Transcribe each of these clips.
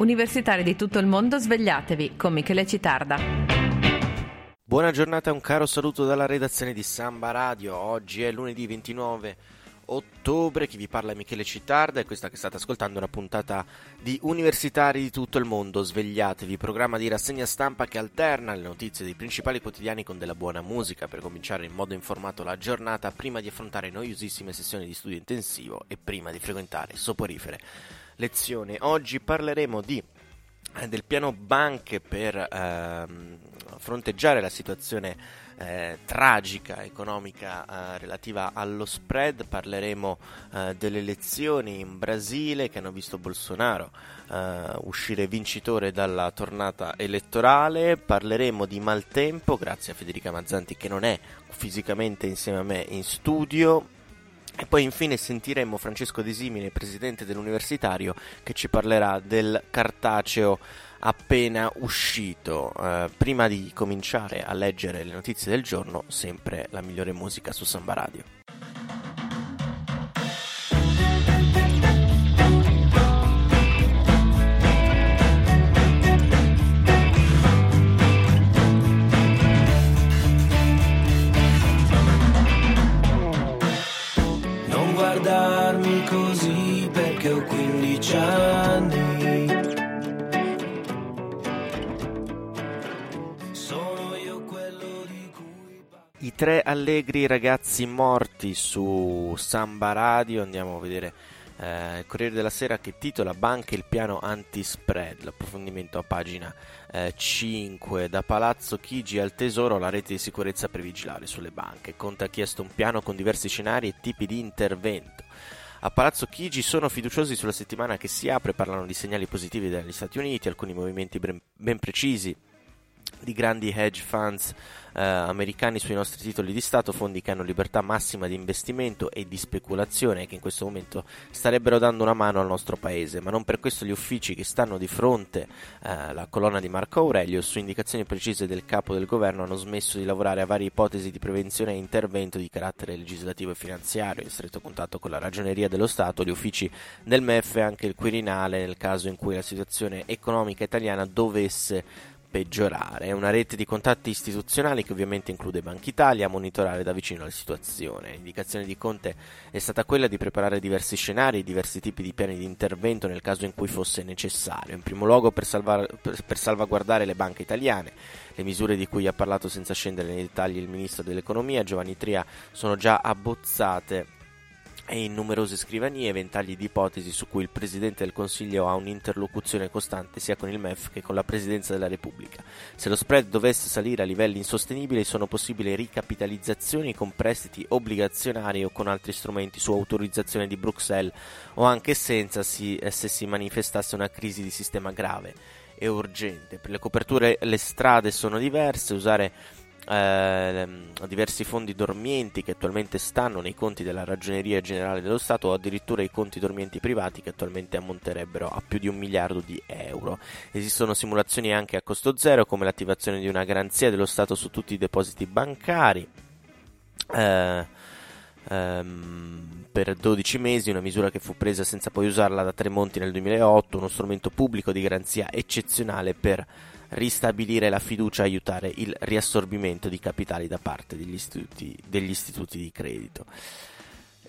Universitari di tutto il mondo, svegliatevi con Michele Citarda. Buona giornata, un caro saluto dalla redazione di Samba Radio. Oggi è lunedì 29 ottobre, chi vi parla è Michele Citarda e questa che state ascoltando è una puntata di Universitari di tutto il mondo. Svegliatevi, programma di rassegna stampa che alterna le notizie dei principali quotidiani con della buona musica per cominciare in modo informato la giornata prima di affrontare noiosissime sessioni di studio intensivo e prima di frequentare soporifere lezione. Oggi parleremo di, eh, del piano banche per ehm, fronteggiare la situazione eh, tragica economica eh, relativa allo spread, parleremo eh, delle elezioni in Brasile che hanno visto Bolsonaro eh, uscire vincitore dalla tornata elettorale, parleremo di maltempo grazie a Federica Mazzanti che non è fisicamente insieme a me in studio e poi infine sentiremo Francesco De Simile, presidente dell'universitario, che ci parlerà del cartaceo appena uscito. Eh, prima di cominciare a leggere le notizie del giorno, sempre la migliore musica su Samba Radio. I tre allegri ragazzi morti su Samba Radio, andiamo a vedere eh, il Corriere della Sera che titola Banche il piano anti-spread, l'approfondimento a pagina eh, 5, da Palazzo Chigi al Tesoro la rete di sicurezza per vigilare sulle banche. Conte ha chiesto un piano con diversi scenari e tipi di intervento. A Palazzo Chigi sono fiduciosi sulla settimana che si apre, parlano di segnali positivi dagli Stati Uniti, alcuni movimenti ben, precisi di grandi hedge funds eh, americani sui nostri titoli di Stato, fondi che hanno libertà massima di investimento e di speculazione che in questo momento starebbero dando una mano al nostro paese, ma non per questo gli uffici che stanno di fronte alla eh, colonna di Marco Aurelio su indicazioni precise del capo del governo hanno smesso di lavorare a varie ipotesi di prevenzione e intervento di carattere legislativo e finanziario. In stretto contatto con la ragioneria dello Stato, gli uffici del MEF e anche il Quirinale nel caso in cui la situazione economica italiana dovesse peggiorare. È una rete di contatti istituzionali che ovviamente include Banca Italia a monitorare da vicino la situazione. L'indicazione di Conte è stata quella di preparare diversi scenari, diversi tipi di piani di intervento nel caso in cui fosse necessario. In primo luogo per, salvar- per salvaguardare le banche italiane. Le misure di cui ha parlato senza scendere nei dettagli il ministro dell'economia Giovanni Tria sono già abbozzate e in numerose scrivanie ventagli di ipotesi su cui il Presidente del Consiglio ha un'interlocuzione costante sia con il MEF che con la Presidenza della Repubblica. Se lo spread dovesse salire a livelli insostenibili sono possibili ricapitalizzazioni con prestiti obbligazionari o con altri strumenti su autorizzazione di Bruxelles o anche senza si, eh, se si manifestasse una crisi di sistema grave e urgente. Per le coperture le strade sono diverse, usare eh, diversi fondi dormienti che attualmente stanno nei conti della Ragioneria Generale dello Stato o addirittura i conti dormienti privati che attualmente ammonterebbero a più di un miliardo di euro. Esistono simulazioni anche a costo zero come l'attivazione di una garanzia dello Stato su tutti i depositi bancari. Eh, ehm, per 12 mesi, una misura che fu presa senza poi usarla da Tremonti nel 2008, uno strumento pubblico di garanzia eccezionale per ristabilire la fiducia e aiutare il riassorbimento di capitali da parte degli istituti, degli istituti di credito.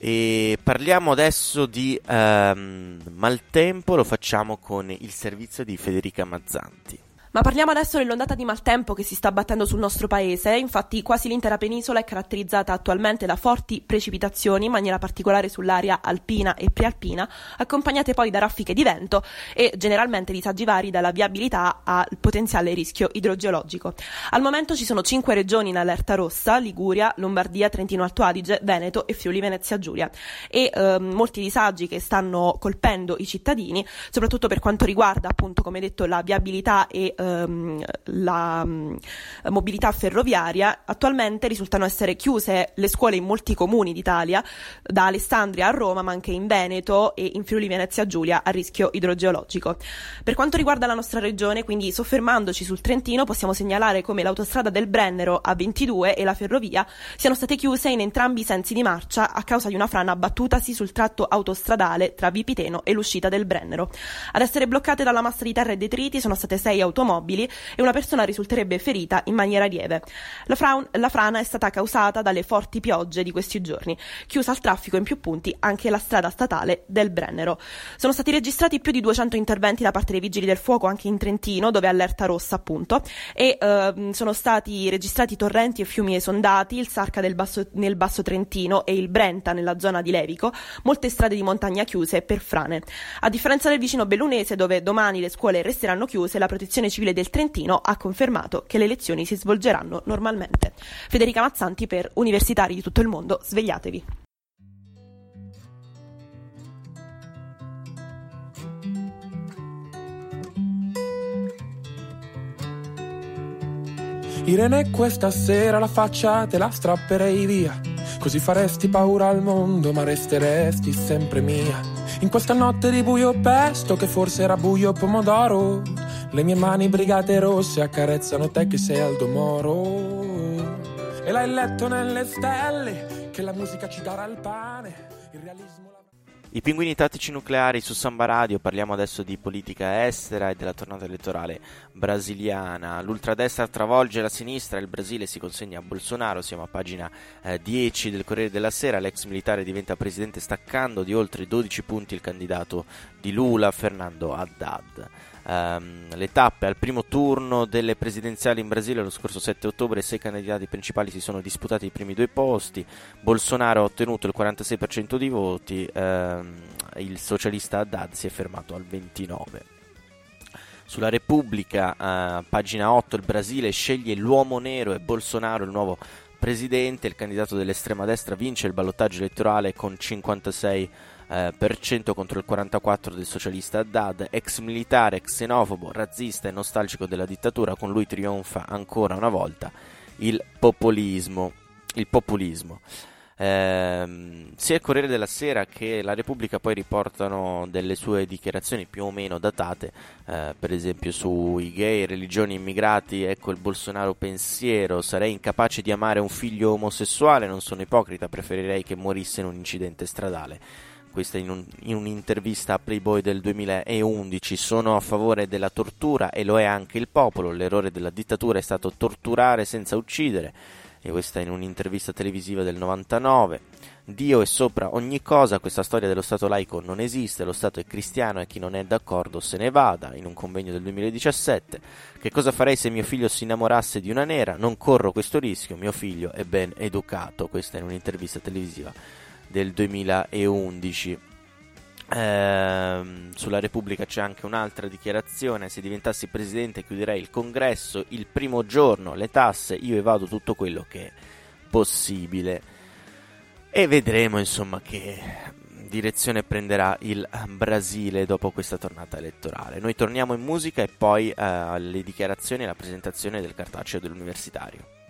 E parliamo adesso di um, maltempo, lo facciamo con il servizio di Federica Mazzanti. Ma parliamo adesso dell'ondata di maltempo che si sta abbattendo sul nostro paese. Infatti, quasi l'intera penisola è caratterizzata attualmente da forti precipitazioni, in maniera particolare sull'area alpina e prealpina, accompagnate poi da raffiche di vento e generalmente disagi vari dalla viabilità al potenziale rischio idrogeologico. Al momento ci sono cinque regioni in allerta rossa: Liguria, Lombardia, Trentino Alto Adige, Veneto e Friuli Venezia Giulia. E eh, molti disagi che stanno colpendo i cittadini, soprattutto per quanto riguarda, appunto, come detto, la viabilità e ehm, la mh, mobilità ferroviaria, attualmente risultano essere chiuse le scuole in molti comuni d'Italia, da Alessandria a Roma, ma anche in Veneto e in Friuli Venezia Giulia a rischio idrogeologico. Per quanto riguarda la nostra regione, quindi soffermandoci sul Trentino, possiamo segnalare come l'autostrada del Brennero A22 e la ferrovia siano state chiuse in entrambi i sensi di marcia a causa di una frana abbattutasi sul tratto autostradale tra Vipiteno e l'uscita del Brennero. Ad essere bloccate dalla massa di terra e detriti sono state sei automobili e una persona risulterebbe ferita in maniera lieve. La, fra- la frana è stata causata dalle forti piogge di questi giorni, chiusa al traffico in più punti anche la strada statale del Brennero. Sono stati registrati più di 200 interventi da parte dei vigili del fuoco anche in Trentino, dove è allerta rossa appunto, e eh, sono stati registrati torrenti e fiumi esondati, il Sarca basso, nel Basso Trentino e il Brenta nella zona di Levico, molte strade di montagna chiuse per frane. A differenza del vicino Bellunese, dove domani le scuole resteranno chiuse, la Protezione Civile del Trentino ha confermato che le lezioni si svolgeranno normalmente. Federica Mazzanti per Universitari di tutto il mondo, svegliatevi. Irene, questa sera la faccia te la strapperei via. Così faresti paura al mondo, ma resteresti sempre mia. In questa notte di buio pesto, che forse era buio pomodoro, le mie mani brigate rosse accarezzano te che sei Aldo Moro. E l'hai letto nelle stelle, che la musica ci darà il pane, il realismo. I pinguini tattici nucleari su Samba Radio, parliamo adesso di politica estera e della tornata elettorale brasiliana. L'ultradestra travolge la sinistra, il Brasile si consegna a Bolsonaro, siamo a pagina eh, 10 del Corriere della Sera, l'ex militare diventa presidente staccando di oltre 12 punti il candidato di Lula, Fernando Haddad ehm, le tappe al primo turno delle presidenziali in Brasile lo scorso 7 ottobre sei candidati principali si sono disputati i primi due posti. Bolsonaro ha ottenuto il 46% di voti ehm, il socialista Haddad si è fermato al 29% sulla Repubblica, eh, pagina 8, il Brasile sceglie l'uomo nero e Bolsonaro il nuovo presidente, il candidato dell'estrema destra vince il ballottaggio elettorale con 56 eh, contro il 44 del socialista Haddad, ex militare, xenofobo, razzista e nostalgico della dittatura, con lui trionfa ancora una volta il populismo. Il populismo. Eh, sia il Corriere della Sera che la Repubblica poi riportano delle sue dichiarazioni più o meno datate, eh, per esempio sui gay, religioni, immigrati, ecco il Bolsonaro pensiero, sarei incapace di amare un figlio omosessuale, non sono ipocrita, preferirei che morisse in un incidente stradale questa in, un, in, un'intervista a Playboy del 2011, sono a favore della tortura e lo è anche il popolo, l'errore della dittatura è stato torturare senza uccidere, e questa in un'intervista televisiva del 99. Dio è sopra ogni cosa, questa storia dello Stato laico non esiste, lo Stato è cristiano e chi non è d'accordo se ne vada, in un convegno del 2017. Che cosa farei se mio figlio si innamorasse di una nera? Non corro questo rischio, mio figlio è ben educato, questa in un'intervista televisiva del 2011. Ehm, sulla Repubblica c'è anche un'altra dichiarazione: se diventassi presidente chiuderei il congresso il primo giorno, le tasse, io evado tutto quello che è possibile. E vedremo insomma che direzione prenderà il Brasile dopo questa tornata elettorale. Noi torniamo in musica e poi eh, alle dichiarazioni e alla presentazione del cartaceo dell'universitario.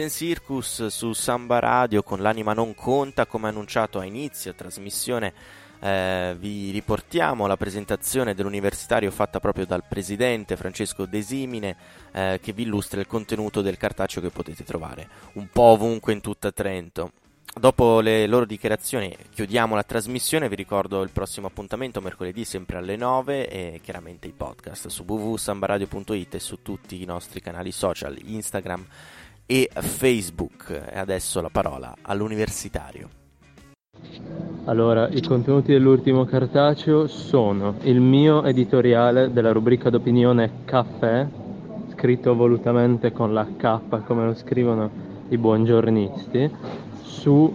Zen Circus su Samba Radio con l'anima non conta, come annunciato a inizio trasmissione. Eh, vi riportiamo la presentazione dell'universitario fatta proprio dal presidente Francesco Desimine eh, che vi illustra il contenuto del cartaceo che potete trovare un po' ovunque in tutta Trento. Dopo le loro dichiarazioni chiudiamo la trasmissione, vi ricordo il prossimo appuntamento mercoledì sempre alle 9 e chiaramente i podcast su www.sambaradio.it e su tutti i nostri canali social, Instagram, e Facebook. E adesso la parola all'universitario. Allora, i contenuti dell'ultimo cartaceo sono il mio editoriale della rubrica d'opinione Caffè, scritto volutamente con la K come lo scrivono i buongiornisti, su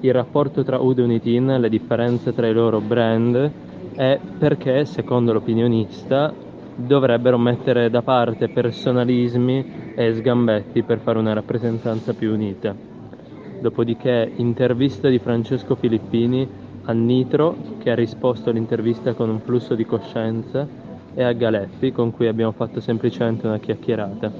il rapporto tra Udo e Unitin, le differenze tra i loro brand e perché, secondo l'opinionista, dovrebbero mettere da parte personalismi e sgambetti per fare una rappresentanza più unita. Dopodiché intervista di Francesco Filippini a Nitro che ha risposto all'intervista con un flusso di coscienza e a Galeppi con cui abbiamo fatto semplicemente una chiacchierata.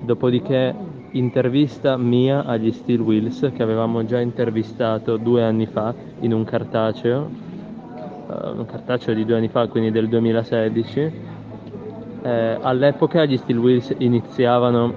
Dopodiché intervista mia agli Steel Wheels che avevamo già intervistato due anni fa in un cartaceo, uh, un cartaceo di due anni fa, quindi del 2016. Eh, all'epoca gli Steel Wheels iniziavano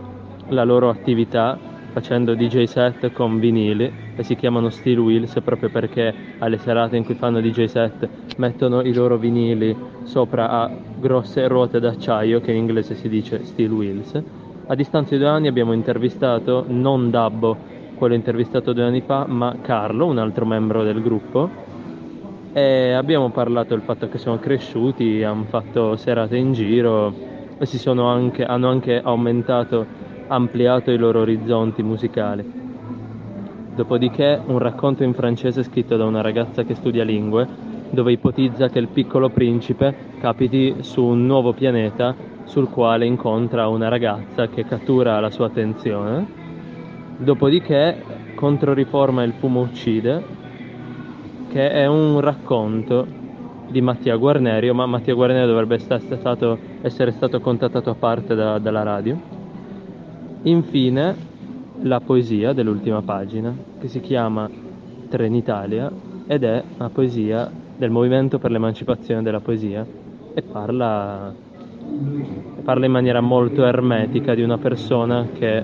la loro attività facendo DJ set con vinili e si chiamano Steel Wheels proprio perché alle serate in cui fanno DJ set mettono i loro vinili sopra a grosse ruote d'acciaio che in inglese si dice Steel Wheels. A distanza di due anni abbiamo intervistato non Dabbo, quello intervistato due anni fa, ma Carlo, un altro membro del gruppo e abbiamo parlato del fatto che sono cresciuti, hanno fatto serate in giro e si sono anche, hanno anche aumentato ampliato i loro orizzonti musicali. Dopodiché un racconto in francese scritto da una ragazza che studia lingue, dove ipotizza che il piccolo principe capiti su un nuovo pianeta sul quale incontra una ragazza che cattura la sua attenzione. Dopodiché Controriforma il fumo uccide, che è un racconto di Mattia Guarnerio, ma Mattia Guarnerio dovrebbe essere stato, essere stato contattato a parte da, dalla radio. Infine la poesia dell'ultima pagina che si chiama Trenitalia ed è una poesia del movimento per l'emancipazione della poesia e parla, parla in maniera molto ermetica di una persona che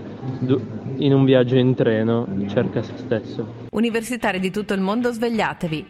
in un viaggio in treno cerca se stesso. Universitari di tutto il mondo svegliatevi